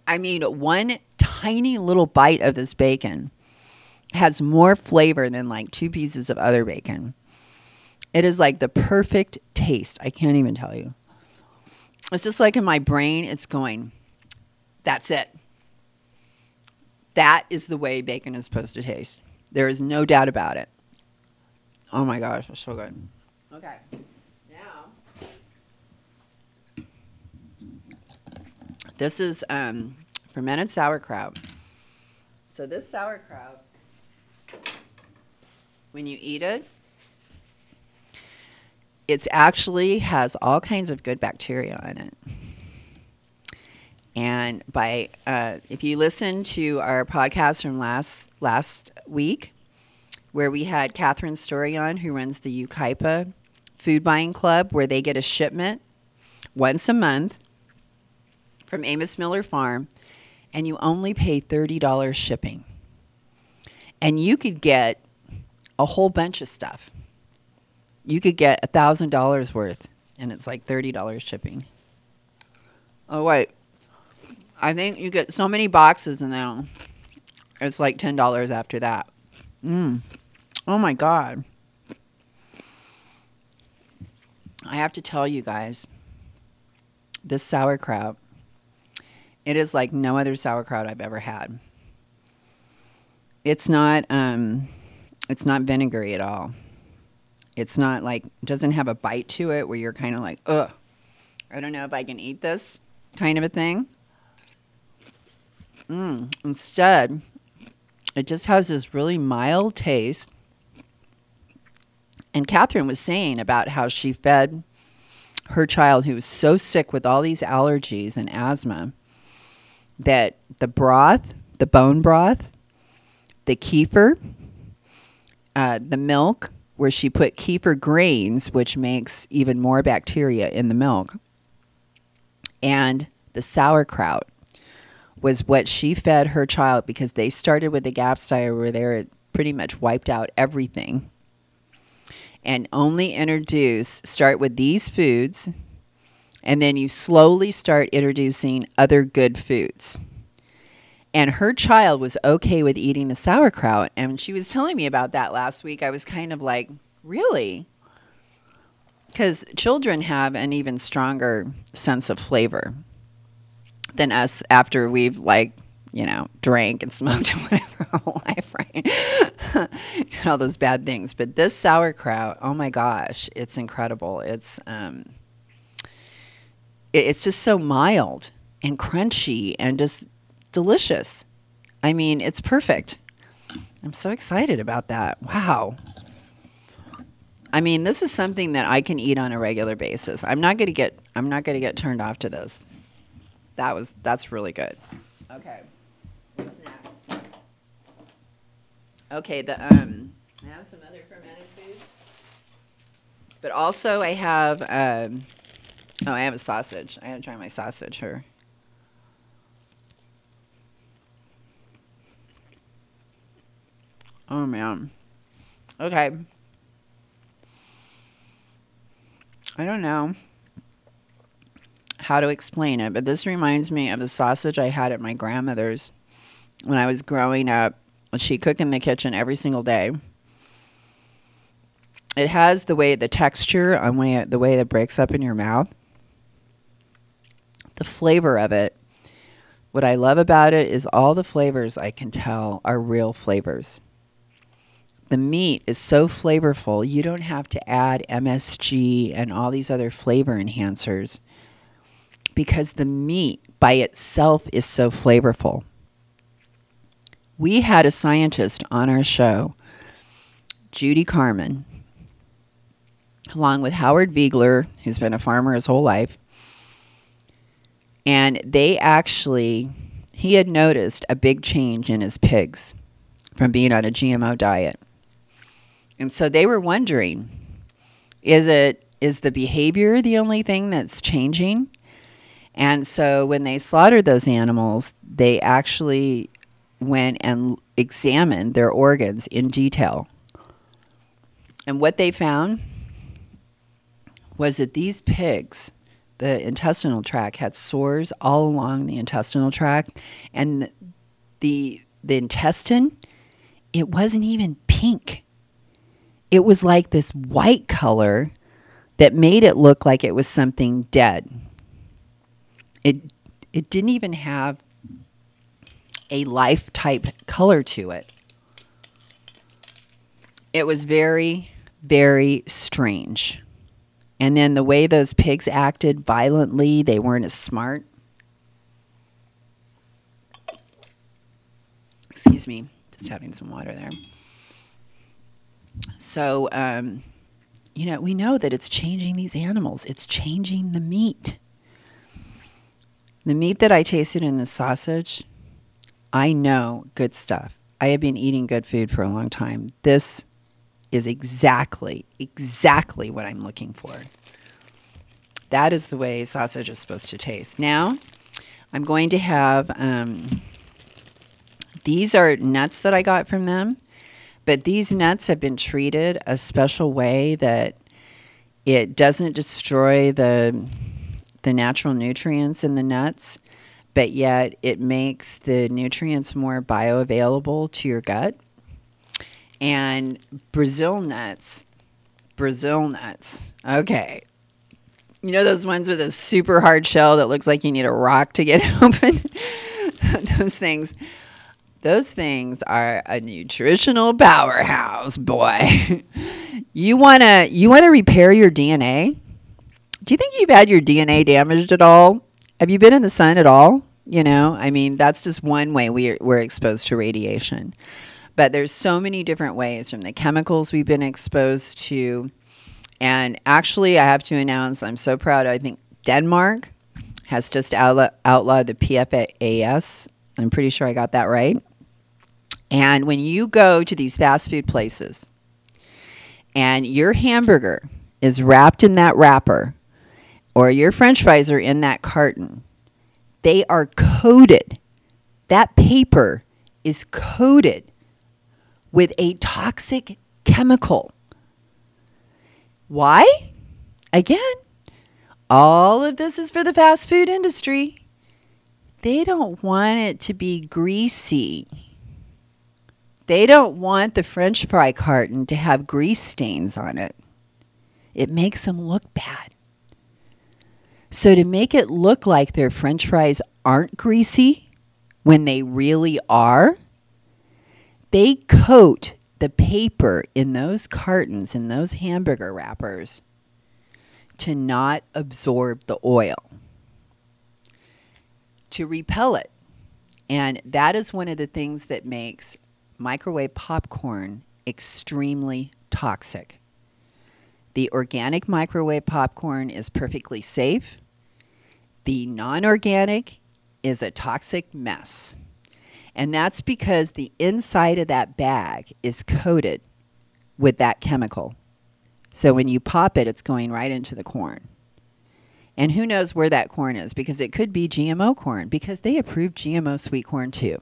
I mean, one tiny little bite of this bacon has more flavor than like two pieces of other bacon. It is like the perfect taste. I can't even tell you. It's just like in my brain, it's going, that's it. That is the way bacon is supposed to taste. There is no doubt about it. Oh my gosh, it's so good. Okay. This is um, fermented sauerkraut. So, this sauerkraut, when you eat it, it actually has all kinds of good bacteria in it. And by uh, if you listen to our podcast from last last week, where we had Catherine Story on, who runs the Yucaipa Food Buying Club, where they get a shipment once a month from Amos Miller Farm, and you only pay thirty dollars shipping, and you could get a whole bunch of stuff. You could get a thousand dollars worth, and it's like thirty dollars shipping. Oh wait, I think you get so many boxes and then it's like ten dollars after that. Mm. Oh my god. I have to tell you guys, this sauerkraut, it is like no other sauerkraut I've ever had. It's not um it's not vinegary at all. It's not like doesn't have a bite to it where you're kind of like, ugh, I don't know if I can eat this kind of a thing. Mm, instead, it just has this really mild taste. And Catherine was saying about how she fed her child who was so sick with all these allergies and asthma that the broth, the bone broth, the kefir, uh, the milk, where she put kefir grains, which makes even more bacteria in the milk, and the sauerkraut was what she fed her child because they started with the GAPS diet where they pretty much wiped out everything and only introduce start with these foods and then you slowly start introducing other good foods. And her child was okay with eating the sauerkraut. And she was telling me about that last week. I was kind of like really? Because children have an even stronger sense of flavor than us after we've like you know drank and [LAUGHS] smoked and whatever our whole life right? [LAUGHS] All those bad things. But this sauerkraut oh my gosh it's incredible. It's um it's just so mild and crunchy and just delicious. I mean, it's perfect. I'm so excited about that. Wow. I mean, this is something that I can eat on a regular basis. I'm not going to get I'm not going to get turned off to this. That was that's really good. Okay. What's next? Okay, the um I have some other fermented foods. But also I have um oh, I have a sausage. I got to try my sausage here. Oh man. Okay. I don't know how to explain it, but this reminds me of the sausage I had at my grandmother's when I was growing up. She cooked in the kitchen every single day. It has the way the texture on way the way it breaks up in your mouth. The flavor of it. What I love about it is all the flavors I can tell are real flavors. The meat is so flavorful, you don't have to add MSG and all these other flavor enhancers because the meat by itself is so flavorful. We had a scientist on our show, Judy Carman, along with Howard Vlieger, who's been a farmer his whole life. And they actually, he had noticed a big change in his pigs from being on a GMO diet. And so they were wondering is it is the behavior the only thing that's changing? And so when they slaughtered those animals, they actually went and examined their organs in detail. And what they found was that these pigs, the intestinal tract, had sores all along the intestinal tract, and the the intestine, it wasn't even pink. It was like this white color that made it look like it was something dead. It it didn't even have a life type color to it. It was very, very strange. And then the way those pigs acted violently, they weren't as smart. Excuse me, just having some water there. So, um, you know, we know that it's changing these animals, it's changing the meat. The meat that I tasted in the sausage, I know good stuff. I have been eating good food for a long time. This is exactly, exactly what I'm looking for. That is the way sausage is supposed to taste. Now, I'm going to have um, these are nuts that I got from them, but these nuts have been treated a special way that it doesn't destroy the the natural nutrients in the nuts, but yet it makes the nutrients more bioavailable to your gut. And Brazil nuts, Brazil nuts. Okay. You know those ones with a super hard shell that looks like you need a rock to get [LAUGHS] open? [LAUGHS] those things. Those things are a nutritional powerhouse, boy. [LAUGHS] you want to you want to repair your DNA? Do you think you've had your DNA damaged at all? Have you been in the sun at all? You know, I mean, that's just one way we are, we're exposed to radiation. But there's so many different ways from the chemicals we've been exposed to. And actually, I have to announce, I'm so proud. I think Denmark has just outlaw, outlawed the PFAS. I'm pretty sure I got that right. And when you go to these fast food places and your hamburger is wrapped in that wrapper or your french fries are in that carton, they are coated. That paper is coated with a toxic chemical. Why? Again, all of this is for the fast food industry. They don't want it to be greasy. They don't want the french fry carton to have grease stains on it. It makes them look bad. So, to make it look like their french fries aren't greasy when they really are, they coat the paper in those cartons, in those hamburger wrappers, to not absorb the oil. to repel it. And that is one of the things that makes microwave popcorn extremely toxic. The organic microwave popcorn is perfectly safe. The non organic is a toxic mess. And that's because the inside of that bag is coated with that chemical. So when you pop it, it's going right into the corn. And who knows where that corn is because it could be GMO corn because they approved GMO sweet corn too.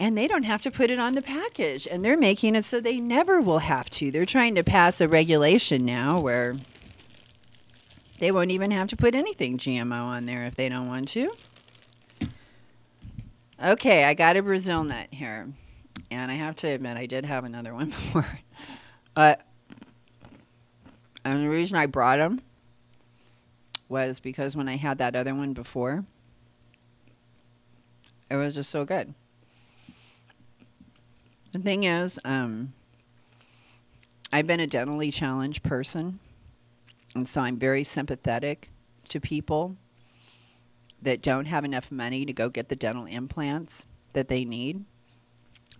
And they don't have to put it on the package and they're making it so they never will have to. They're trying to pass a regulation now where they won't even have to put anything GMO on there if they don't want to. Okay, I got a Brazil nut here. And I have to admit, I did have another one [LAUGHS] before. But and the reason I brought them was because when I had that other one before, it was just so good. The thing is, um, I've been a dentally challenged person, and so I'm very sympathetic to people that don't have enough money to go get the dental implants that they need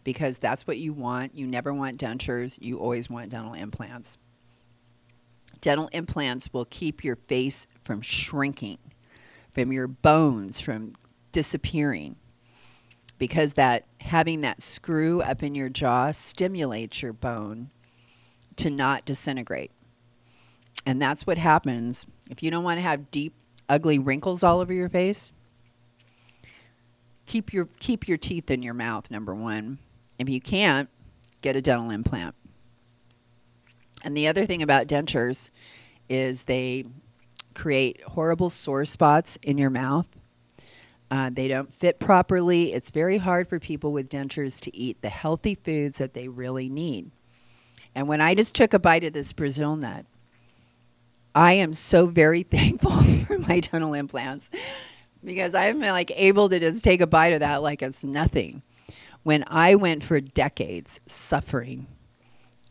because that's what you want. You never want dentures, you always want dental implants. Dental implants will keep your face from shrinking, from your bones from disappearing because that having that screw up in your jaw stimulates your bone to not disintegrate. And that's what happens if you don't want to have deep ugly wrinkles all over your face. Keep your keep your teeth in your mouth number 1. If you can't, get a dental implant. And the other thing about dentures is they create horrible sore spots in your mouth. Uh, they don't fit properly. It's very hard for people with dentures to eat the healthy foods that they really need. And when I just took a bite of this Brazil nut, I am so very [LAUGHS] thankful for my dental implants because I'm like able to just take a bite of that like it's nothing. When I went for decades suffering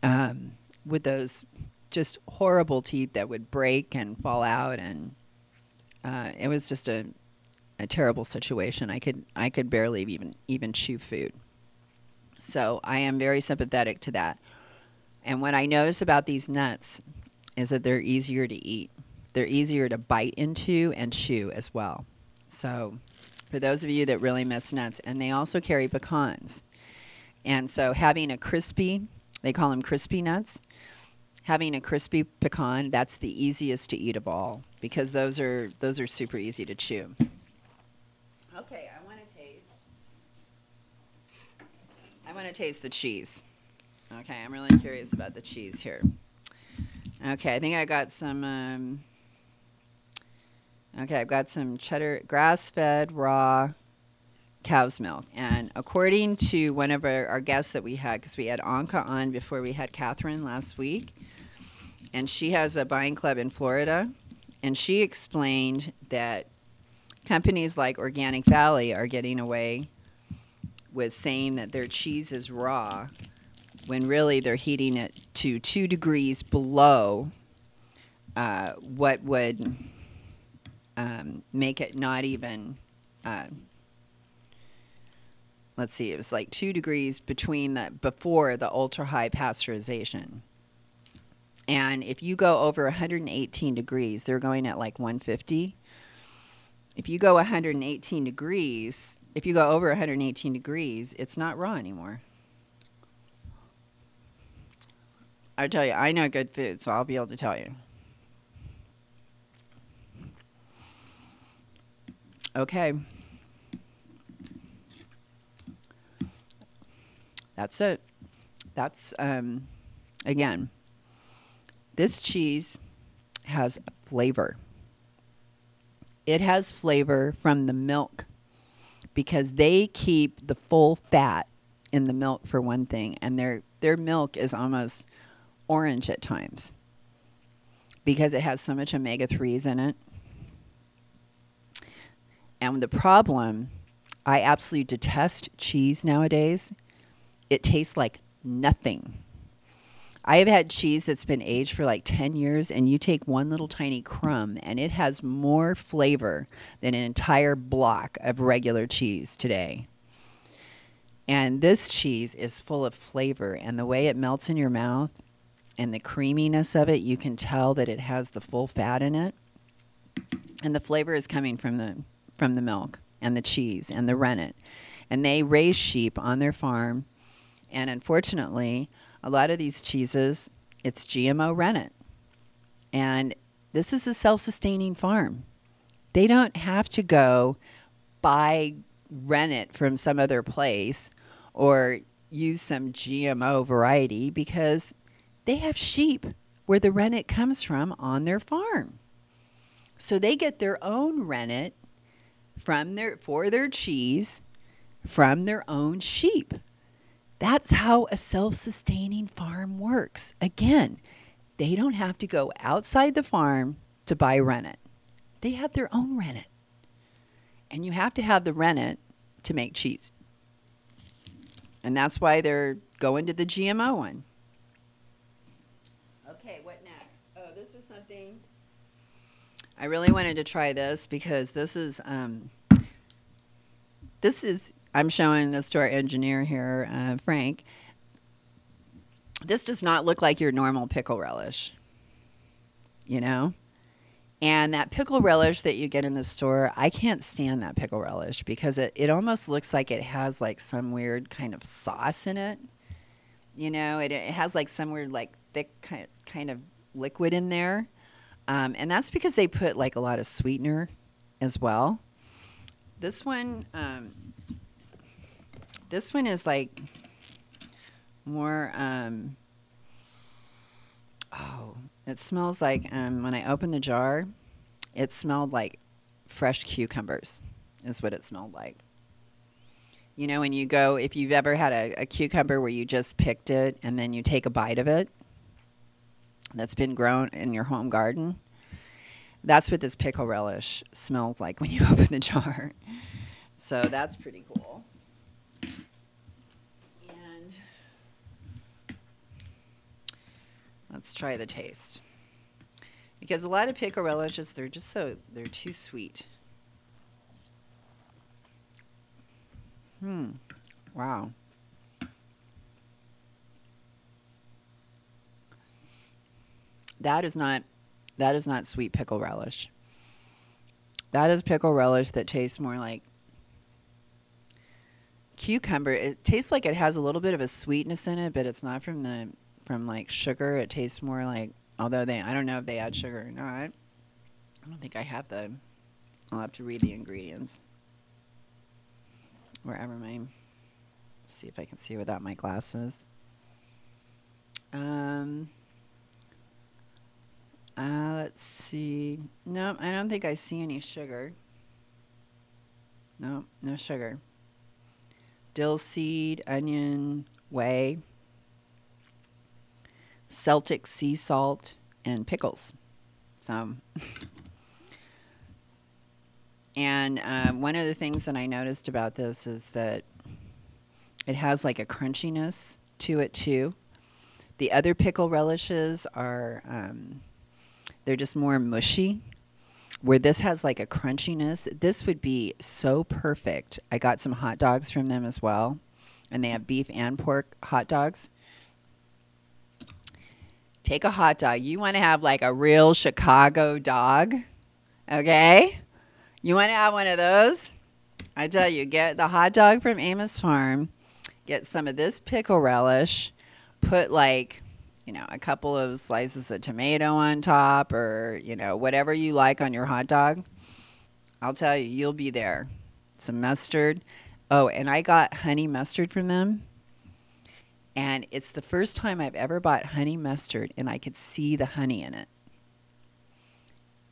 um, with those just horrible teeth that would break and fall out, and uh, it was just a a terrible situation. I could I could barely even even chew food. So I am very sympathetic to that. And what I notice about these nuts is that they're easier to eat. They're easier to bite into and chew as well. So for those of you that really miss nuts, and they also carry pecans. And so having a crispy, they call them crispy nuts, having a crispy pecan, that's the easiest to eat of all because those are those are super easy to chew. Okay, I want to taste. I want to taste the cheese. Okay, I'm really curious about the cheese here. Okay, I think I got some. Um, okay, I've got some cheddar, grass-fed raw cow's milk, and according to one of our, our guests that we had, because we had Anka on before we had Catherine last week, and she has a buying club in Florida, and she explained that companies like Organic Valley are getting away with saying that their cheese is raw when really they're heating it to two degrees below uh, what would um, make it not even. Uh, let's see, it was like two degrees between the before the ultra high pasteurization. And if you go over 118 degrees, they're going at like 150 if you go 118 degrees, if you go over 118 degrees, it's not raw anymore. I tell you, I know good food, so I'll be able to tell you. Okay. That's it. That's um again. This cheese has flavor it has flavor from the milk because they keep the full fat in the milk for one thing and their their milk is almost orange at times because it has so much omega 3s in it. And the problem I absolutely detest cheese nowadays. It tastes like nothing. I have had cheese that's been aged for like 10 years, and you take one little tiny crumb, and it has more flavor than an entire block of regular cheese today. And this cheese is full of flavor, and the way it melts in your mouth and the creaminess of it, you can tell that it has the full fat in it. And the flavor is coming from the from the milk and the cheese and the rennet. And they raise sheep on their farm. And unfortunately, a lot of these cheeses, it's GMO rennet. And this is a self sustaining farm. They don't have to go buy rennet from some other place or use some GMO variety because they have sheep where the rennet comes from on their farm. So they get their own rennet from their for their cheese from their own sheep. That's how a self-sustaining farm works. Again, they don't have to go outside the farm to buy rennet. They have their own rennet. And you have to have the rennet to make cheese. And that's why they're going to the GMO one. Okay, what next? Oh, this is something I really wanted to try this because this is um, this is I'm showing this to our engineer here, uh, Frank. This does not look like your normal pickle relish. You know? And that pickle relish that you get in the store, I can't stand that pickle relish because it, it almost looks like it has like some weird kind of sauce in it. You know, it, it has like some weird like thick kind kind of liquid in there. Um, and that's because they put like a lot of sweetener as well. This one, um, this one is like more. Um, oh, it smells like um, when I opened the jar, it smelled like fresh cucumbers. Is what it smelled like. You know, when you go, if you've ever had a, a cucumber where you just picked it and then you take a bite of it, that's been grown in your home garden. That's what this pickle relish smells like when you [LAUGHS] open the jar. So that's pretty cool. And let's try the taste. Because a lot of pickle relishes, they're just so, they're too sweet. Hmm. Wow. That is not that is not sweet pickle relish. That is pickle relish that tastes more like cucumber. It tastes like it has a little bit of a sweetness in it, but it's not from the from like sugar. It tastes more like although they I don't know if they add sugar or not. I don't think I have the I'll have to read the ingredients. Wherever my see if I can see without my glasses. Um uh, let's see. No, I don't think I see any sugar. No, no sugar. Dill seed, onion, whey, Celtic sea salt, and pickles. So, [LAUGHS] and uh, one of the things that I noticed about this is that it has like a crunchiness to it too. The other pickle relishes are um, they're just more mushy. Where this has like a crunchiness, this would be so perfect. I got some hot dogs from them as well, and they have beef and pork hot dogs. Take a hot dog. You want to have like a real Chicago dog, okay? You want to have one of those? I tell you, get the hot dog from Amos Farm, get some of this pickle relish, put like you know, a couple of slices of tomato on top or, you know, whatever you like on your hot dog. I'll tell you, you'll be there. Some mustard. Oh, and I got honey mustard from them. And it's the first time I've ever bought honey mustard and I could see the honey in it.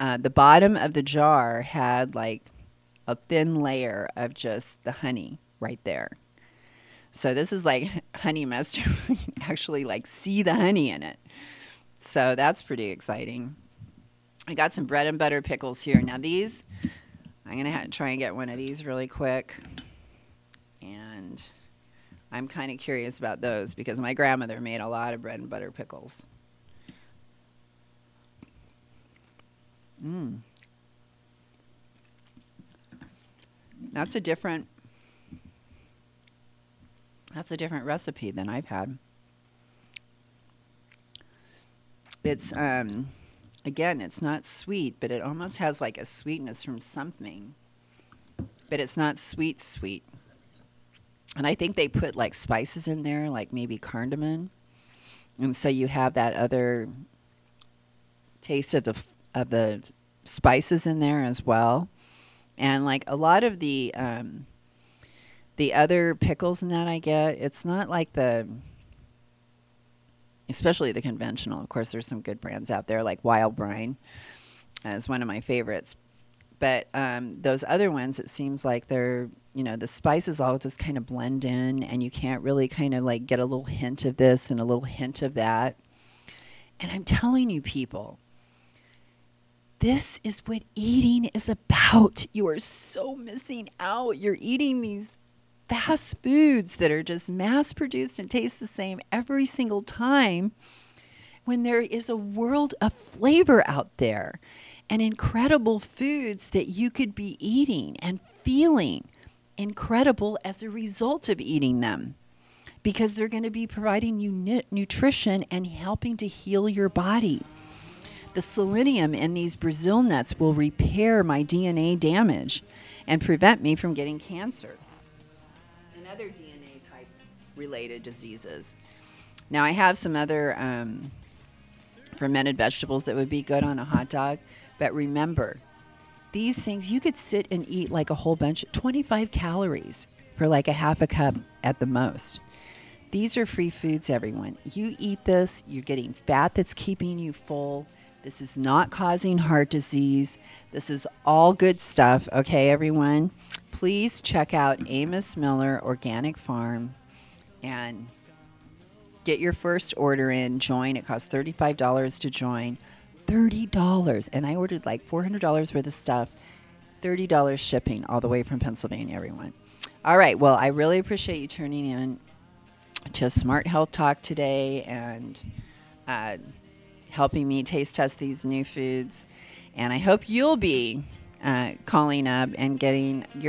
Uh, the bottom of the jar had like a thin layer of just the honey right there. So this is like [LAUGHS] honey mustard. [LAUGHS] you can actually like see the honey in it. So that's pretty exciting. I got some bread and butter pickles here. Now these, I'm gonna try and get one of these really quick. And I'm kind of curious about those because my grandmother made a lot of bread and butter pickles. Mm. That's a different That's a different recipe than I've had. It's um again, it's not sweet, but it almost has like a sweetness from something. But it's not sweet sweet. And I think they put like spices in there, like maybe cardamom. And so you have that other taste of the of the spices in there as well. And like a lot of the um, the other pickles and that I get, it's not like the especially the conventional. Of course, there's some good brands out there like Wild Brine is one of my favorites. But um, those other ones, it seems like they're you know the spices all just kind of blend in, and you can't really kind of like get a little hint of this and a little hint of that. And I'm telling you, people, this is what eating is about. You are so missing out. You're eating these fast foods that are just mass produced and taste the same every single time when there is a world of flavor out there and incredible foods that you could be eating and feeling incredible as a result of eating them because they're going to be providing you nu- nutrition and helping to heal your body. The selenium in these Brazil nuts will repair my DNA damage and prevent me from getting cancer and other DNA type related diseases. Now, I have some other um, fermented vegetables that would be good on a hot dog, but remember, these things you could sit and eat like a whole bunch 25 calories for like a half a cup at the most. These are free foods, everyone. You eat this, you're getting fat that's keeping you full. This is not causing heart disease. This is all good stuff, okay, everyone? Please check out Amos Miller Organic Farm and get your first order in. Join. It costs $35 to join. $30. And I ordered like $400 worth of stuff. $30 shipping all the way from Pennsylvania, everyone. All right. Well, I really appreciate you tuning in to Smart Health Talk today and uh, helping me taste test these new foods. And I hope you'll be uh, calling up and getting your